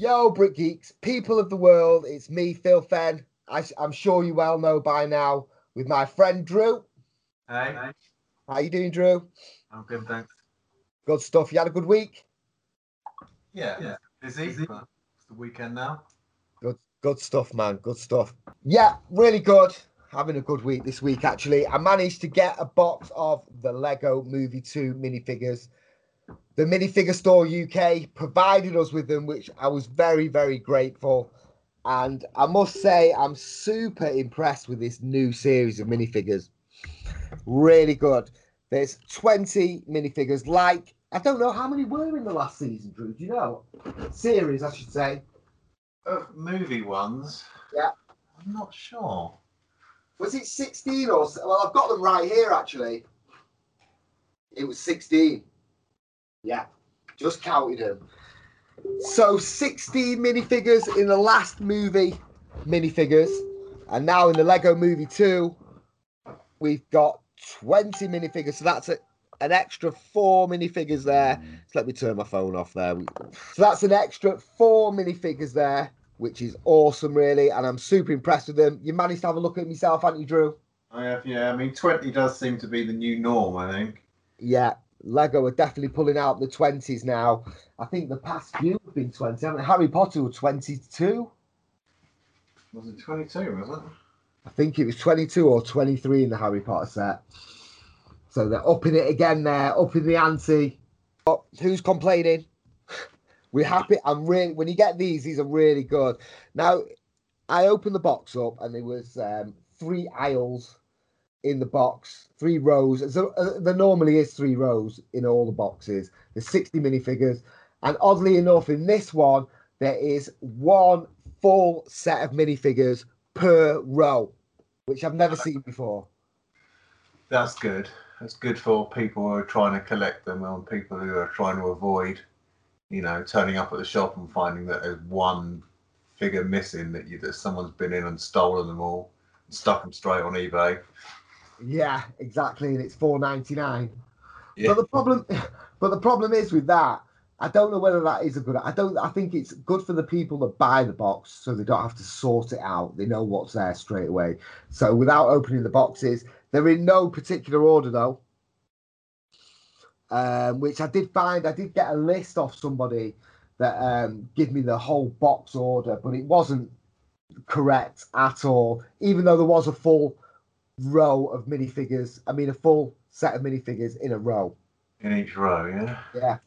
Yo, Brick Geeks, people of the world, it's me, Phil Fenn. I, am sure you well know by now with my friend Drew. Hey, How you doing, Drew? I'm good, thanks. Good stuff. You had a good week? Yeah, yeah. Busy, but it's the weekend now. Good, stuff, man. Good stuff. Yeah, really good. Having a good week this week, actually. I managed to get a box of the Lego Movie 2 minifigures. The Minifigure Store UK provided us with them, which I was very, very grateful. And I must say, I'm super impressed with this new series of minifigures. Really good. There's 20 minifigures, like, I don't know how many were in the last season, Drew. Do you know? Series, I should say. Uh, movie ones. Yeah. I'm not sure. Was it 16 or well? I've got them right here actually. It was 16. Yeah, just counted them. So 16 minifigures in the last movie minifigures, and now in the Lego Movie 2, we've got 20 minifigures. So that's a, an extra four minifigures there. Mm. So let me turn my phone off there. So that's an extra four minifigures there which is awesome, really, and I'm super impressed with them. You managed to have a look at them yourself, haven't you, Drew? I have, yeah. I mean, 20 does seem to be the new norm, I think. Yeah, Lego are definitely pulling out the 20s now. I think the past few have been 20. haven't they? Harry Potter was 22. Was it 22, was it? I think it was 22 or 23 in the Harry Potter set. So they're upping it again there, upping the ante. But who's complaining? We're happy. I'm really when you get these, these are really good. Now, I opened the box up and there was um, three aisles in the box, three rows. So, uh, there normally is three rows in all the boxes. There's 60 minifigures, and oddly enough, in this one there is one full set of minifigures per row, which I've never seen before. That's good. That's good for people who are trying to collect them and people who are trying to avoid, you know, turning up at the shop and finding that there's one figure missing that you that someone's been in and stolen them all and stuck them straight on eBay. Yeah, exactly, and it's four ninety nine. Yeah. But the problem, but the problem is with that. I don't know whether that is a good. I don't. I think it's good for the people that buy the box, so they don't have to sort it out. They know what's there straight away. So without opening the boxes, they're in no particular order though. Um, which I did find. I did get a list off somebody that um, give me the whole box order, but it wasn't correct at all. Even though there was a full row of minifigures. I mean, a full set of minifigures in a row. In each row, yeah. Yeah.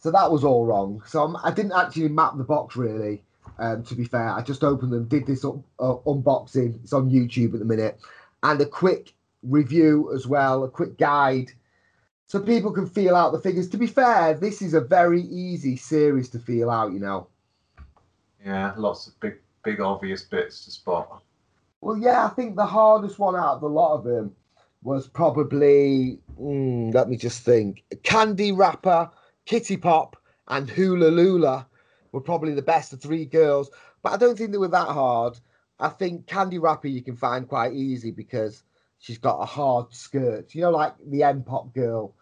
So that was all wrong. So I'm, I didn't actually map the box really. Um, to be fair, I just opened them, did this un- uh, unboxing. It's on YouTube at the minute, and a quick review as well, a quick guide, so people can feel out the figures. To be fair, this is a very easy series to feel out. You know. Yeah, lots of big, big obvious bits to spot. Well, yeah, I think the hardest one out of the lot of them was probably, mm, let me just think, Candy Rapper, Kitty Pop, and Hula Lula were probably the best of three girls. But I don't think they were that hard. I think Candy Rapper you can find quite easy because she's got a hard skirt. You know, like the M Pop girl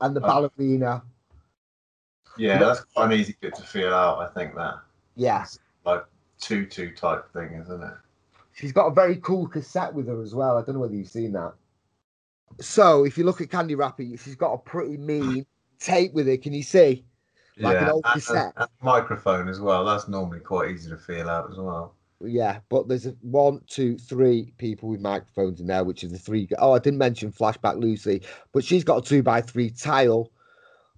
and the Oh. ballerina. Yeah, that's quite an easy bit to feel out. I think that Yeah. like tutu type thing, isn't it? She's got a very cool cassette with her as well. I don't know whether you've seen that. So if you look at Candy Rapper, she's got a pretty mean tape with her. Can you see? Like an old cassette. and microphone as well. That's normally quite easy to feel out as well. Yeah, but there's a, one, two, three people with microphones in there, which is the three. Oh, I didn't mention Flashback Lucy, but she's got a two by three tile,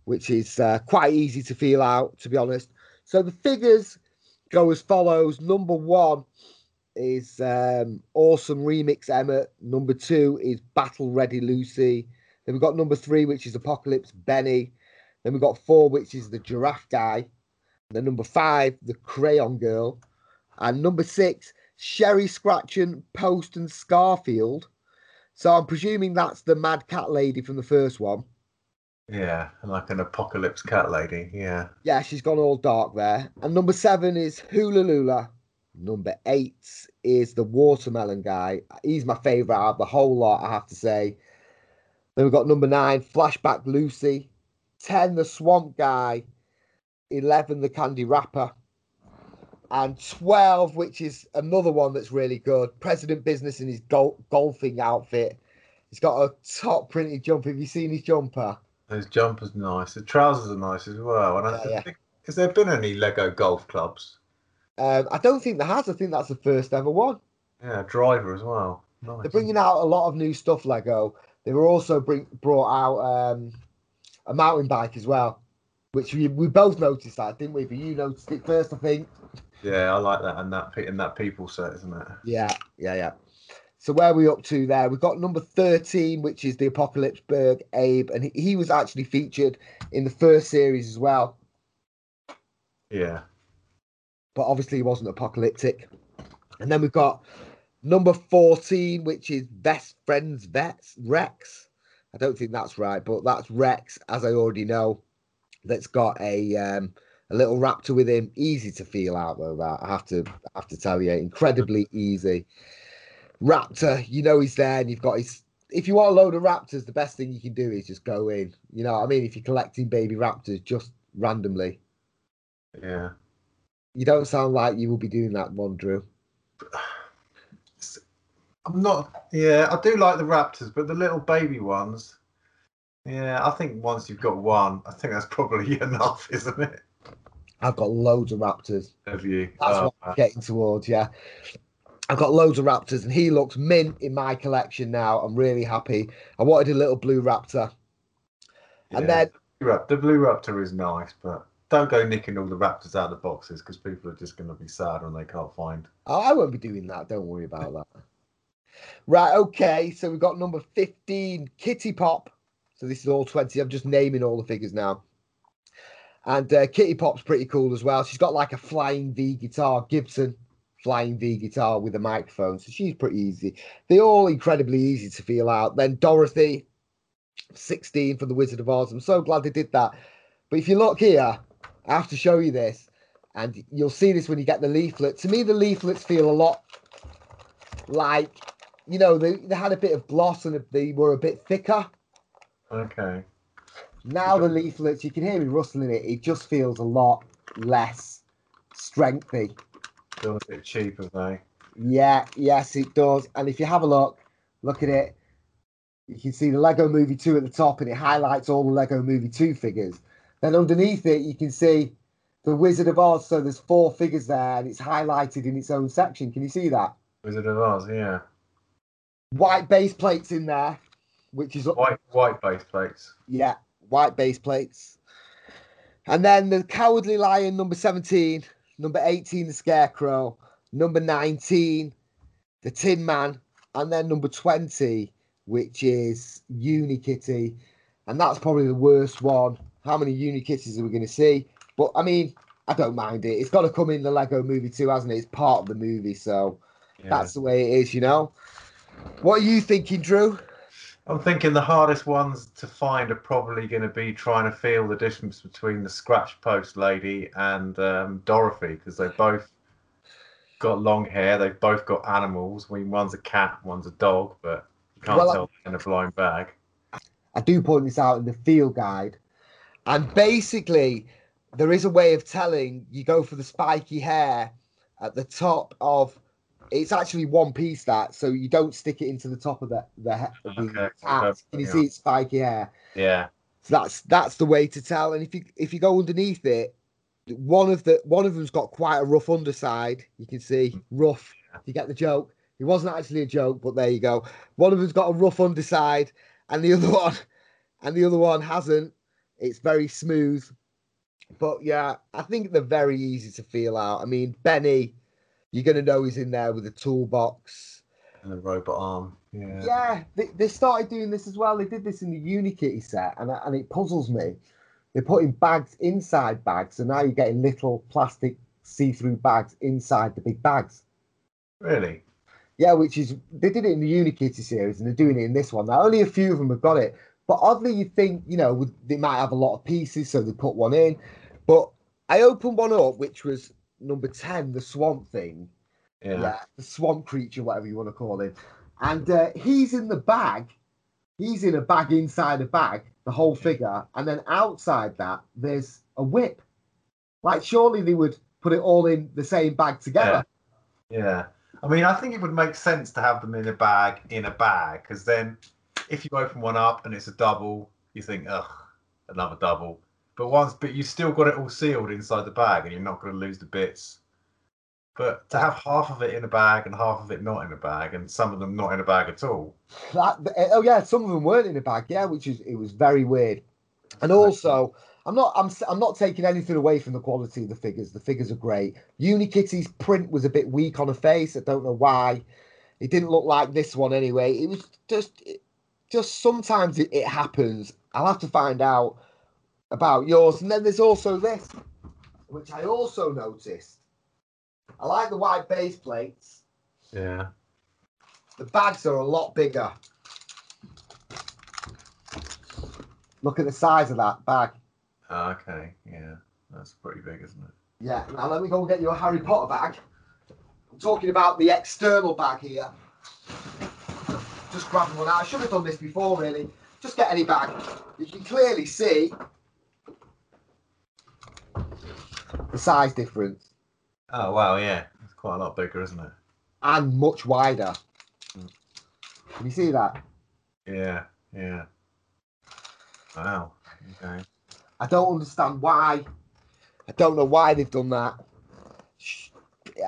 which is uh, quite easy to feel out, to be honest. So the figures go as follows. Number one is um, Awesome Remix Emmet. Number two is Battle Ready Lucy. Then we've got number three, which is Apocalypse Benny. Then we've got four, which is the Giraffe Guy. Then number five, the Crayon Girl. And number six, Sherry Scratchen, Post and Scarfield. So I'm presuming that's the Mad Cat Lady from the first one. Yeah, like an apocalypse cat lady. Yeah. Yeah, she's gone all dark there. And number seven is Hula Lula. Number eight is the watermelon guy. He's my favourite out of the whole lot, I have to say. Then we've got number nine, Flashback Lucy. 10, the swamp guy. 11, the candy rapper. And 12, which is another one that's really good, President Business in his gol- golfing outfit. He's got a top printed jumper. Have you seen his jumper? His jumpers nice. The trousers are nice as well. And I Yeah, yeah. think, has there been any Lego golf clubs? Um, I don't think there has. I think that's the first ever one. Yeah, driver as well. Nice. They're bringing out a lot of new stuff, Lego. They were also bring, brought out um, a mountain bike as well, which we, we both noticed that, didn't we? But you noticed it first, I think. Yeah, I like that and that and that people set, isn't it? Yeah, yeah, yeah. So where are we up to there? We've got number 13, which is the Apocalypseburg Abe, and he, was actually featured in the first series as well, Yeah. but obviously he wasn't apocalyptic. And then we've got number 14, which is Best Friends Vets Rex. I don't think that's right, but that's Rex, as I already know. That's got a um, a little raptor with him. Easy to feel out though. That I have to I have to tell you, incredibly easy. Raptor, you know he's there, and you've got his. If you want a load of raptors, the best thing you can do is just go in. You know what I mean? If you're collecting baby raptors just randomly, Yeah. you don't sound like you will be doing that one, Drew. I'm not. Yeah, I do like the Raptors, but the little baby ones. Yeah, I think once you've got one, I think that's probably enough, isn't it? I've got loads of raptors. Have you? That's Oh, what I'm getting towards, yeah. I've got loads of raptors, and he looks mint in my collection now. I'm really happy. I wanted a little blue raptor, and then The Rap- the blue Raptor is nice, but don't go nicking all the Raptors out of the boxes because people are just going to be sad when they can't find. oh, I won't be doing that. Don't worry about that. Right, okay. So we've got number 15, Kitty Pop. So this is all 20. I'm just naming all the figures now. And uh, Kitty Pop's pretty cool as well. She's got like a flying V guitar, Gibson flying V guitar with a microphone. So she's pretty easy. They're all incredibly easy to feel out. Then Dorothy, 16 for the Wizard of Oz. I'm so glad they did that. But if you look here, I have to show you this, and you'll see this when you get the leaflet. To me, the leaflets feel a lot like, you know, they, they had a bit of gloss and they were a bit thicker. Okay. Now the leaflets, you can hear me rustling it. It just feels a lot less strengthy. Feel a bit cheaper though. Yeah, yes, it does. And if you have a look, look at it. You can see the Lego Movie 2 at the top, and it highlights all the Lego Movie 2 figures. Then underneath it, you can see the Wizard of Oz. So there's four figures there, and it's highlighted in its own section. Can you see that? Wizard of Oz, yeah. White base plates in there, which is White white base plates. Yeah, white base plates. And then the Cowardly Lion, number 17. Number 18, the Scarecrow. Number 19, the Tin Man. And then number 20, which is Unikitty. And that's probably the worst one. How many Unikitties are we going to see? But I mean, I don't mind it. It's got to come in the Lego movie too, hasn't it? It's part of the movie. So Yeah. that's the way it is, you know? What are you thinking, Drew? I'm thinking the hardest ones to find are probably going to be trying to feel the difference between the scratch post lady and um, Dorothy because they both got long hair. They've both got animals. I mean, one's a cat, one's a dog, but you can't Well, I- tell in a blind bag. I do point this out in the field guide. And basically, there is a way of telling you go for the spiky hair at the top of it's actually one piece that so you don't stick it into the top of the the, he- of the Okay, hat. Can you yeah. see it's spiky hair? Yeah, So that's that's the way to tell. And if you if you go underneath it, one of the one of them's got quite a rough underside. You can see rough. You get the joke. It wasn't actually a joke, but there you go. One of them's got a rough underside, and the other one, and the other one hasn't. It's very smooth. But yeah, I think they're very easy to feel out. I mean, Benny, you're gonna know he's in there with a toolbox. and the robot arm. Yeah. Yeah, they, they started doing this as well. They did this in the Unikitty set, and and it puzzles me. They're putting bags inside bags, so now you're getting little plastic see-through bags inside the big bags. Really? Yeah, which is they did it in the Unikitty series, and they're doing it in this one. Now only a few of them have got it, but oddly you think you know they might have a lot of pieces, so they put one in. But I opened one up, which was number ten, the Swamp Thing, Yeah. the swamp creature, whatever you want to call him. And uh, he's in the bag. He's in a bag inside a bag, the whole figure, and then outside that there's a whip. Like surely they would put it all in the same bag together. Yeah. I mean, I think it would make sense to have them in a bag in a bag because then if you open one up and it's a double, you think, ugh, another double. But once, but you still got it all sealed inside the bag and you're not going to lose the bits. But to have half of it in a bag and half of it not in a bag and some of them not in a bag at all. That, eh, oh yeah, some of them weren't in a bag, yeah, which is it was very weird. And also, I'm not I'm I'm not taking anything away from the quality of the figures. The figures are great. Unikitty's print was a bit weak on her face. I don't know why. It didn't look like this one anyway. It was just it, just sometimes it, it happens. I'll have to find out about yours. And then there's also this, which I also noticed. I like the white base plates. Yeah. The bags are a lot bigger. Look at the size of that bag. Ah, Okay. Yeah. That's pretty big, isn't it? Yeah, now let me go and get you a Harry Potter bag. I'm talking about the external bag here. Just grabbing one out. I should have done this before, really. Just get any bag. You can clearly see the size difference Oh wow, yeah. It's quite a lot bigger, isn't it? and much wider. Mm. Can you see that? Yeah. Yeah. Wow. Okay. I don't understand why. I don't know why they've done that.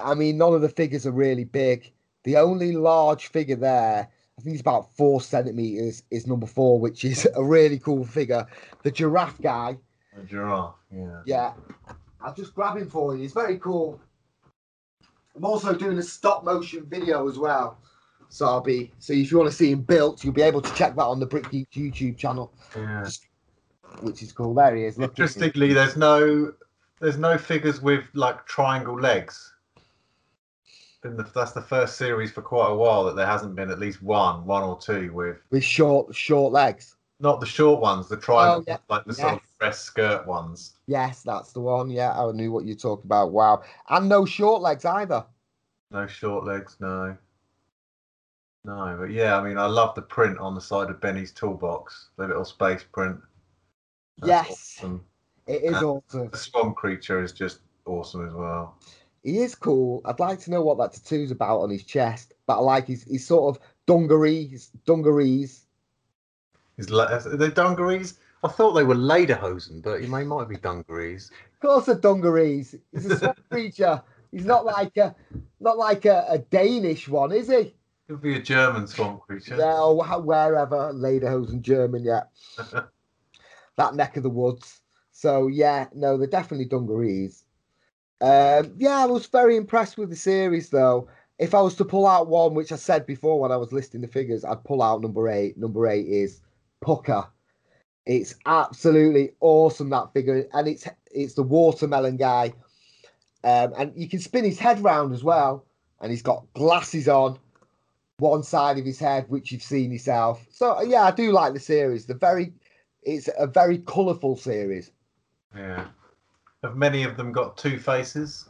I mean, none of the figures are really big. The only large figure there, I think it's about four centimeters, is number four, which is a really cool figure. The giraffe guy. A giraffe. Yeah. Yeah, I'll just grab him for you. He's very cool. I'm also doing a stop motion video as well. So I'll be so if you want to see him built, you'll be able to check that on the Brick Geek YouTube channel, Yeah. which is cool. There he is. Look. Interestingly, there's no there's no figures with like triangle legs. The, that's the first series for quite a while that there hasn't been at least one, one or two with with short short legs. Not the short ones, the triangle, Oh, yeah. like the sort of dress skirt ones. Yes, that's the one. Yeah, I knew what you talked about. Wow. And no short legs either. No short legs, no. No, but yeah, I mean, I love the print on the side of Benny's toolbox, the little space print. That's Yes. awesome. It is Uh, awesome. The swamp creature is just awesome as well. He is cool. I'd like to know what that tattoo's about on his chest, but I like his, his sort of dungarees. Dungarees. Are they dungarees? I thought they were lederhosen, but they might be dungarees. Of course, they're dungarees. He's a swamp creature. He's not like a not like a, a Danish one, is he? Could be a German swamp creature. Wh- wherever, Lederhosen, German, yeah. that neck of the woods. So yeah, no, they're definitely dungarees. Um, yeah, I was very impressed with the series though. If I was to pull out one, which I said before when I was listing the figures, I'd pull out number eight. Number eight is Pucker. It's absolutely awesome that figure, and it's it's the watermelon guy, um, and you can spin his head round as well, and he's got glasses on one side of his head, which you've seen yourself. So yeah, I do like the series. The very, it's a very colourful series. Yeah. Have many of them got two faces?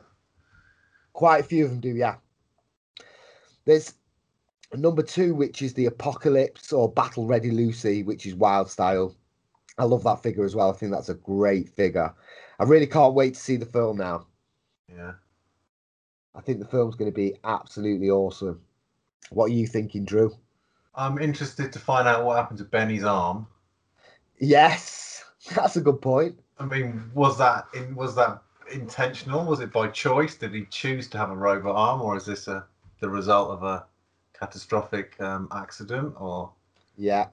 Quite a few of them do, yeah. There's number two, which is the Apocalypse or Battle Ready Lucy, which is Wyldstyle. I love that figure as well. I think that's a great figure. I really can't wait to see the film now. Yeah. I think the film's going to be absolutely awesome. What are you thinking, Drew? I'm interested to find out what happened to Benny's arm. Yes, that's a good point. I mean, was that in, was that intentional? Was it by choice? Did he choose to have a robot arm, or is this a the result of a catastrophic um, accident? Or Yeah.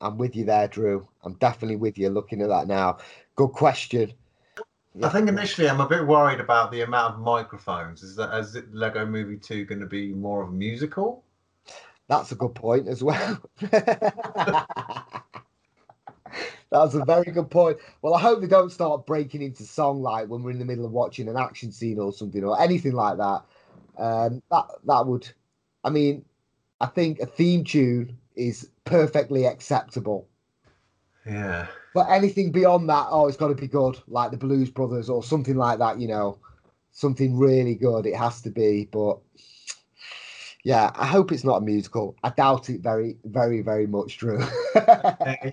I'm with you there, Drew. I'm definitely with you looking at that now. Good question. I think initially I'm a bit worried about the amount of microphones. Is that is it Lego Movie Two going to be more of a musical? That's a good point as well. That's a very good point. Well, I hope they don't start breaking into song like when we're in the middle of watching an action scene or something or anything like that. Um, that that would, I mean, I think a theme tune is perfectly acceptable. Yeah. But anything beyond that, oh, it's got to be good, like the Blues Brothers or something like that, you know. something really good. It has to be, but yeah, I hope it's not a musical. I doubt it very, very, very much, Drew.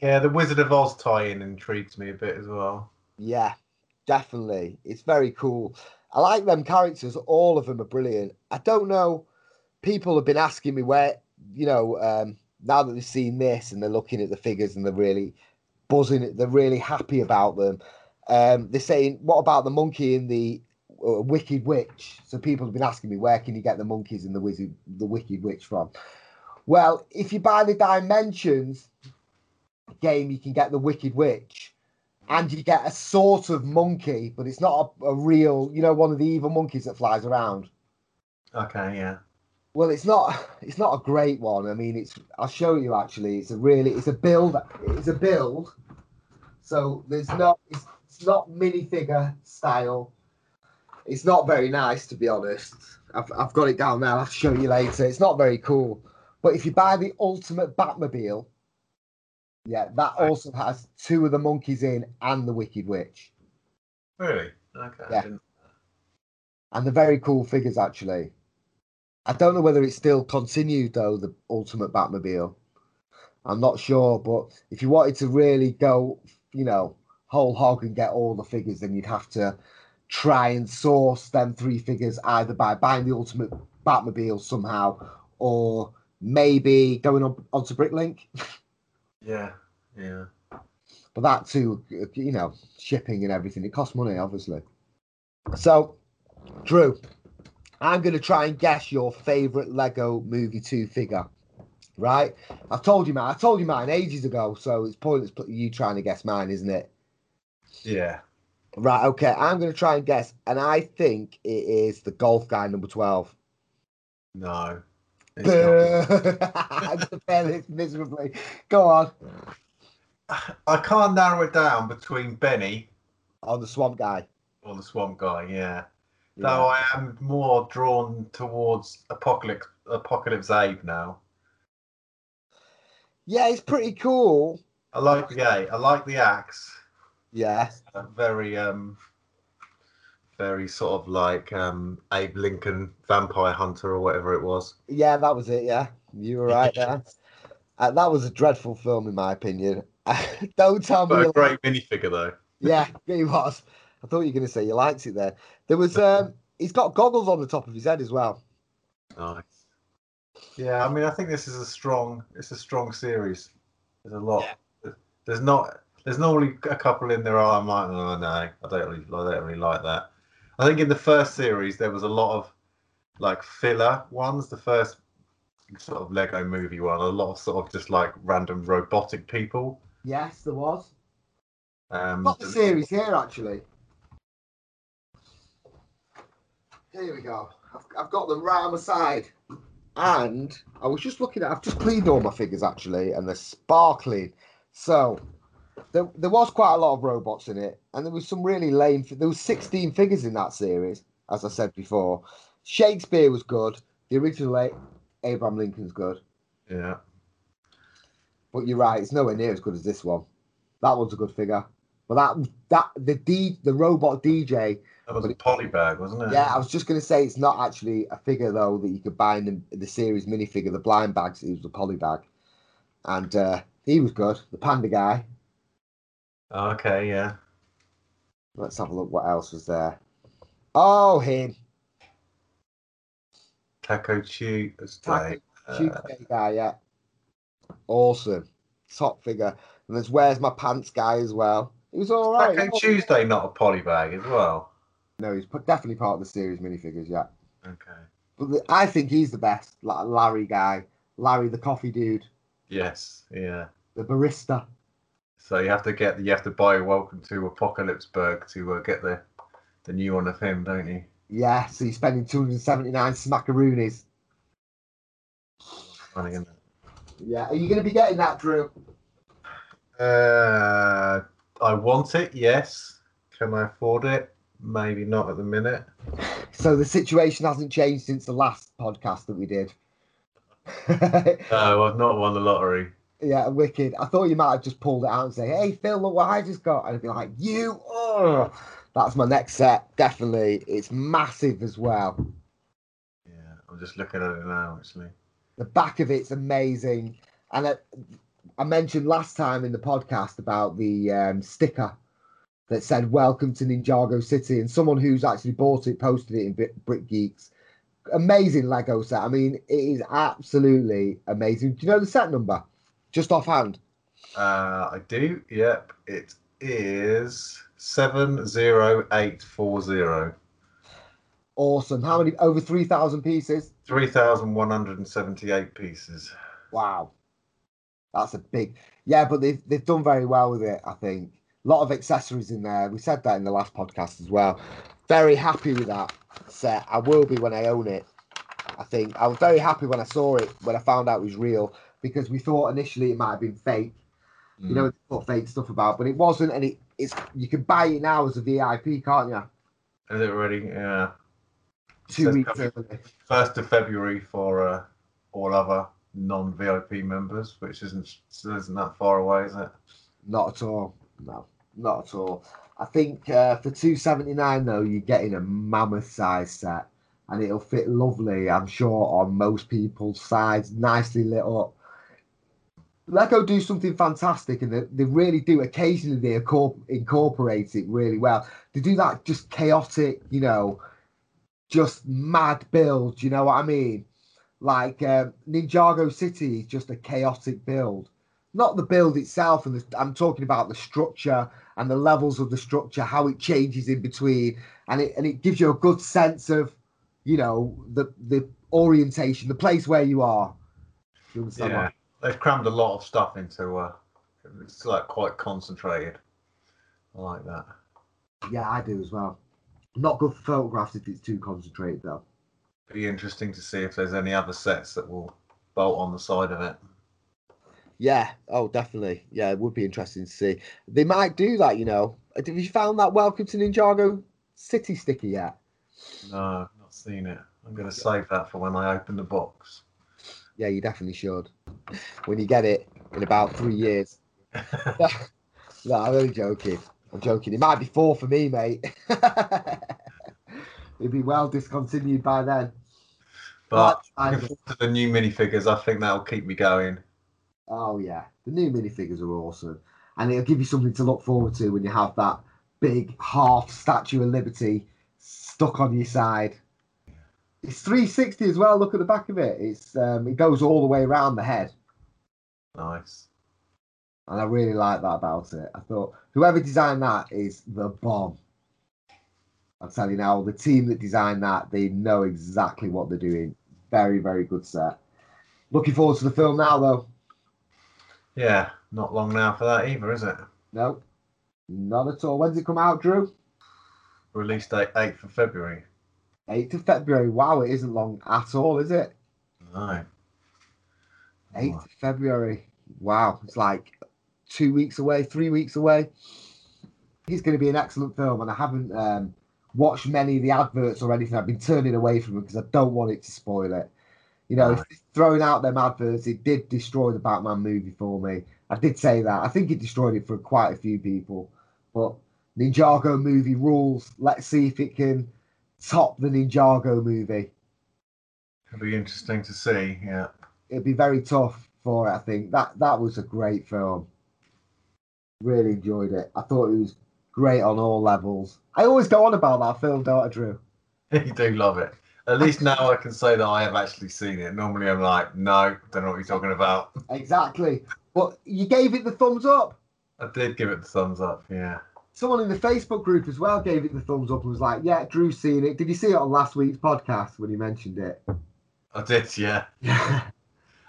Yeah, the Wizard of Oz tie-in intrigues me a bit as well. yeah, definitely. It's very cool. I like them characters. All of them are brilliant. I don't know. People have been asking me where, you know, um, now that they've seen this and they're looking at the figures and they're really buzzing, they're really happy about them. Um, they're saying, what about the monkey in the uh, Wicked Witch? So people have been asking me, where can you get the monkeys in the Wizard, the Wicked Witch from? Well, if you buy the Dimensions game, you can get the Wicked Witch and you get a sort of monkey, but it's not a, a real, you know, one of the evil monkeys that flies around. Okay, yeah. Well, it's not. It's not a great one. I mean, it's. I'll show you. Actually, it's a really. It's a build. It's a build. So there's no. It's, it's not minifigure style. It's not very nice, to be honest. I've, I've got it down there. I'll show you later. It's not very cool. But if you buy the ultimate Batmobile, yeah, that also has two of the monkeys in and the Wicked Witch. Really? Okay. Yeah. and they're very cool figures actually. I don't know whether it's still continued though, the Ultimate Batmobile. I'm not sure, but if you wanted to really go, you know, whole hog and get all the figures, then you'd have to try and source them three figures either by buying the Ultimate Batmobile somehow, or maybe going on onto Bricklink. Yeah. Yeah. But that too, you know, shipping and everything, it costs money, obviously. So, Drew, I'm going to try and guess your favorite Lego Movie 2 figure. Right? I've told you mine. I told you mine ages ago, so it's pointless you trying to guess mine, isn't it? Yeah. Right, okay. I'm going to try and guess, and I think it is the golf guy number 12. No. It's. I'm going to fail this miserably. Go on. I can't narrow it down between Benny On the swamp guy. or the Swamp Guy. Yeah. Yeah. Though I am more drawn towards Apocalypse Apocalypse Abe now. yeah, it's pretty cool. I like the A. I like the axe. Yeah. Uh, very um very sort of like um Abe Lincoln vampire hunter or whatever it was. Yeah, that was it. Yeah, you were right there. Uh, that was a dreadful film, in my opinion. Don't tell me. But a you great minifigure though. Yeah, he was. I thought you were going to say you liked it there. There was. Um, he's got goggles on the top of his head as well. Nice. Yeah, I mean I think this is a strong it's a strong series. There's a lot there's not there's normally a couple in there oh, I'm like, oh no, I don't really I don't really like that. I think in the first series there was a lot of like filler ones, the first sort of Lego movie one, a lot of sort of just like random robotic people. Yes, there was. Um Got the series here actually. Here we go. I've, I've got them right on the side. And I was just looking at, I've just cleaned all my figures actually, and they're sparkling. So there, there was quite a lot of robots in it, and there was some really lame. There was 16 figures in that series, as I said before. Shakespeare was good. The original Abraham Lincoln's good, Yeah. but you're right, it's nowhere near as good as this one. That one's a good figure, but that that the D the robot DJ That was a polybag, wasn't it? Yeah, I was just going to say it's not actually a figure though that you could buy in the, the series minifigure, the blind bags. It was a poly bag, and uh, he was good. The panda guy. Okay, yeah. Let's have a look. What else was there? Oh, him, Taco Tuesday. Taco Uh, Tuesday guy. Yeah, awesome, top figure. And there's where's my pants guy as well. He was all right. Taco Tuesday not a polybag as well. No, he's definitely part of the series minifigures. Yeah, Okay. but the, I think he's the best. Like Larry guy, Larry the coffee dude, Yes, yeah. the barista. So you have to get you have to buy Welcome to Apocalypseburg to uh, get the the new one of him, don't you? Yeah, so you're spending 279 smackaroonies. Funny, isn't it? Yeah, are you going to be getting that, Drew? Uh, I want it. Yes. Can I afford it? Maybe not at the minute. So the situation hasn't changed since the last podcast that we did. No, I've not won the lottery. Yeah, wicked. I thought you might have just pulled it out and say, "Hey, Phil, look what I just got," and I'd be like, "You, oh, that's my next set. Definitely, it's massive as well. Yeah, I'm just looking at it now. Actually, The back of it's amazing, and I, I mentioned last time in the podcast about the um, sticker that said "Welcome to Ninjago City," and someone who's actually bought it posted it in Brit- Brick Geeks. Amazing Lego set. I mean, it is absolutely amazing. Do you know the set number? Just offhand. uh, I do. Yep, it is seven zero eight four zero. Awesome. How many? Over 3,000 pieces? 3,178 pieces. Wow. That's a big. Yeah, but they've, they've done very well with it, I think. Lot of accessories in there. We said that in the last podcast as well. Very happy with that set. I will be when I own it. I think I was very happy when I saw it, when I found out it was real, because we thought initially it might have been fake. You know, they put fake stuff about, but it wasn't. And it, it's you can buy it now as a VIP, can't you? Is it ready? Yeah. Two weeks. First of February for uh, all other non-VIP members, which isn't isn't that far away, is it? Not at all. No, not at all. I think uh, for two seventy nine though, you're getting a mammoth size set, and it'll fit lovely. I'm sure on most people's sides, nicely lit up. Lego do something fantastic, and they, they really do. Occasionally, they incorporate it really well. They do that just chaotic, you know, just mad build. You know what I mean? Like um, Ninjago City is just a chaotic build not the build itself and the, i'm talking about the structure and the levels of the structure how it changes in between and it and it gives you a good sense of you know the the orientation the place where you are you Yeah. They've crammed a lot of stuff into. Uh, it's like quite concentrated. I like that. yeah i do as well not good for photographs if it's too concentrated though Be interesting to see if there's any other sets that will bolt on the side of it. Yeah oh definitely yeah it would be interesting to see they might do that you know have you found that welcome to ninjago city sticker yet No, I've not seen it. I'm going to save that for when I open the box. yeah you definitely should when you get it in about three years No, I'm only joking. I'm joking. It might be four for me, mate. It'd be well discontinued by then. But forward to the new minifigures, I think that'll keep me going. Oh yeah, the new minifigures are awesome, and it'll give you something to look forward to when you have that big half Statue of Liberty stuck on your side. It's 360 as well. Look at the back of it. It's um, it goes all the way around the head. Nice. and I really like that about it. I thought whoever designed that is the bomb. I'll tell you now, the team that designed that, they know exactly what they're doing. Very, very good set. Looking forward to the film now, though. Yeah, not long now for that either, is it? No, not at all. When's it come out, Drew? Release date 8th of February. 8th of February. Wow, it isn't long at all, is it? No. 8th of February. Wow, it's like two weeks away, three weeks away. It's going to be an excellent film, and I haven't um, watched many of the adverts or anything. I've been turning away from it because I don't want it to spoil it. You know, it's throwing out them adverts, it did destroy the Batman movie for me. I did say that. I think it destroyed it for quite a few people. But Ninjago movie rules. Let's see if it can top the Ninjago movie. It'll be interesting to see. Yeah. it'd be very tough for it. I think that that was a great film. Really enjoyed it. I thought it was great on all levels. I always go on about that film, don't I, Drew? you do love it. At least now I can say that I have actually seen it. Normally I'm like, no, don't know what you're talking about. Exactly. But you gave it the thumbs up. I did give it the thumbs up. Yeah. Someone in the Facebook group as well gave it the thumbs up and was like, "Yeah, Drew's seen it. Did you see it on last week's podcast when he mentioned it?" I did. Yeah.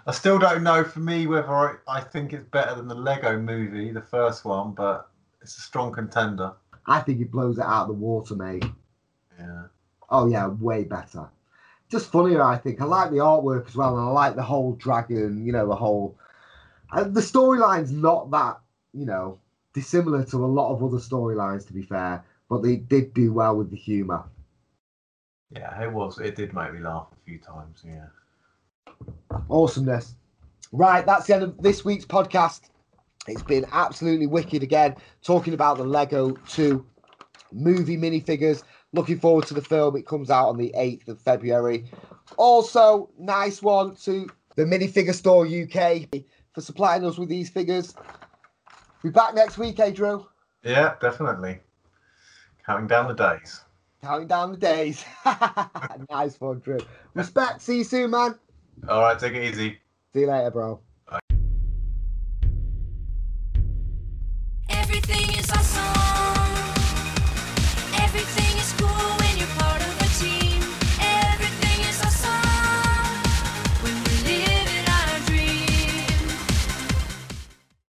I still don't know for me whether I, I think it's better than the Lego movie, the first one, but it's a strong contender. I think it blows it out of the water, mate. Yeah. Oh yeah, way better. Just funnier, I think. I like the artwork as well, and I like the whole dragon. You know, the whole. Uh, the storyline's not that you know dissimilar to a lot of other storylines, to be fair. But they did do well with the humour. Yeah, it was. It did make me laugh a few times. Yeah. Awesomeness. Right, that's the end of this week's podcast. It's been absolutely wicked again, talking about the Lego 2 movie minifigures. Looking forward to the film. It comes out on the 8th of February. Also, nice one to the Minifigure Store UK for supplying us with these figures. Be back next week, eh, Drew? Yeah, definitely. Counting down the days. Counting down the days. nice one, Drew. Respect. See you soon, man. All right, take it easy. See you later, bro.